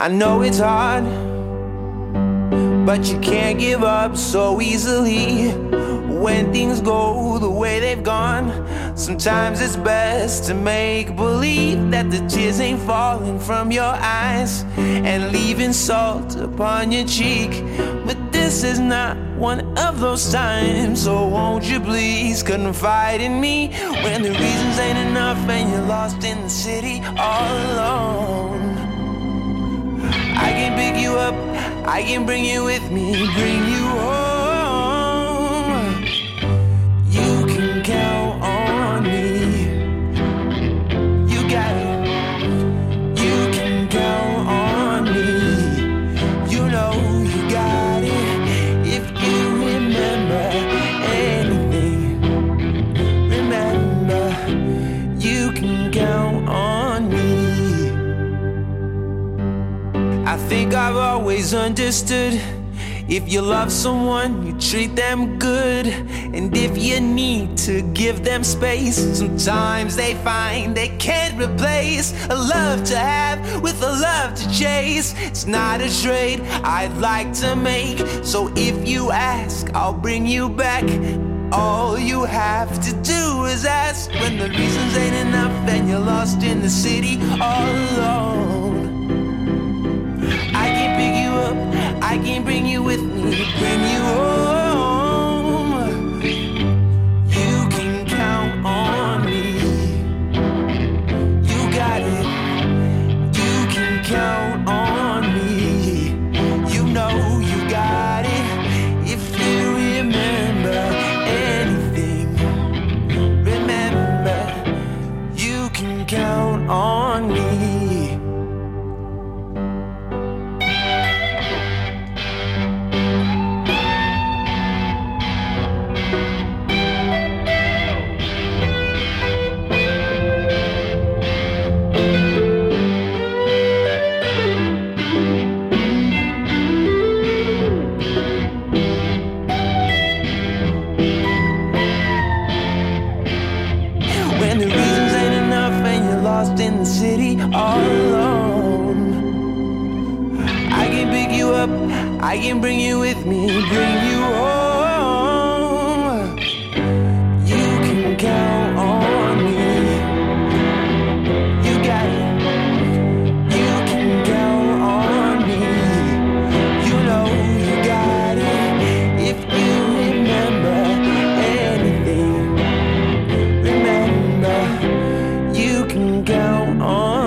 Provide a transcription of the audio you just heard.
I know it's hard, but you can't give up so easily when things go the way they've gone. Sometimes it's best to make believe that the tears ain't falling from your eyes and leaving salt upon your cheek. But this is not one of those times, so won't you please confide in me when the reasons ain't enough and you're lost in the city all alone. I can bring you with me, bring you home. Think I've always understood. If you love someone, you treat them good. And if you need to give them space, sometimes they find they can't replace a love to have with a love to chase. It's not a trade I'd like to make. So if you ask, I'll bring you back. All you have to do is ask when the reasons ain't enough and you're lost in the city all alone. Can count on me. I can bring you with me, bring you home. You can count on me. You got it. You can count on me. You know you got it. If you remember anything, remember you can count on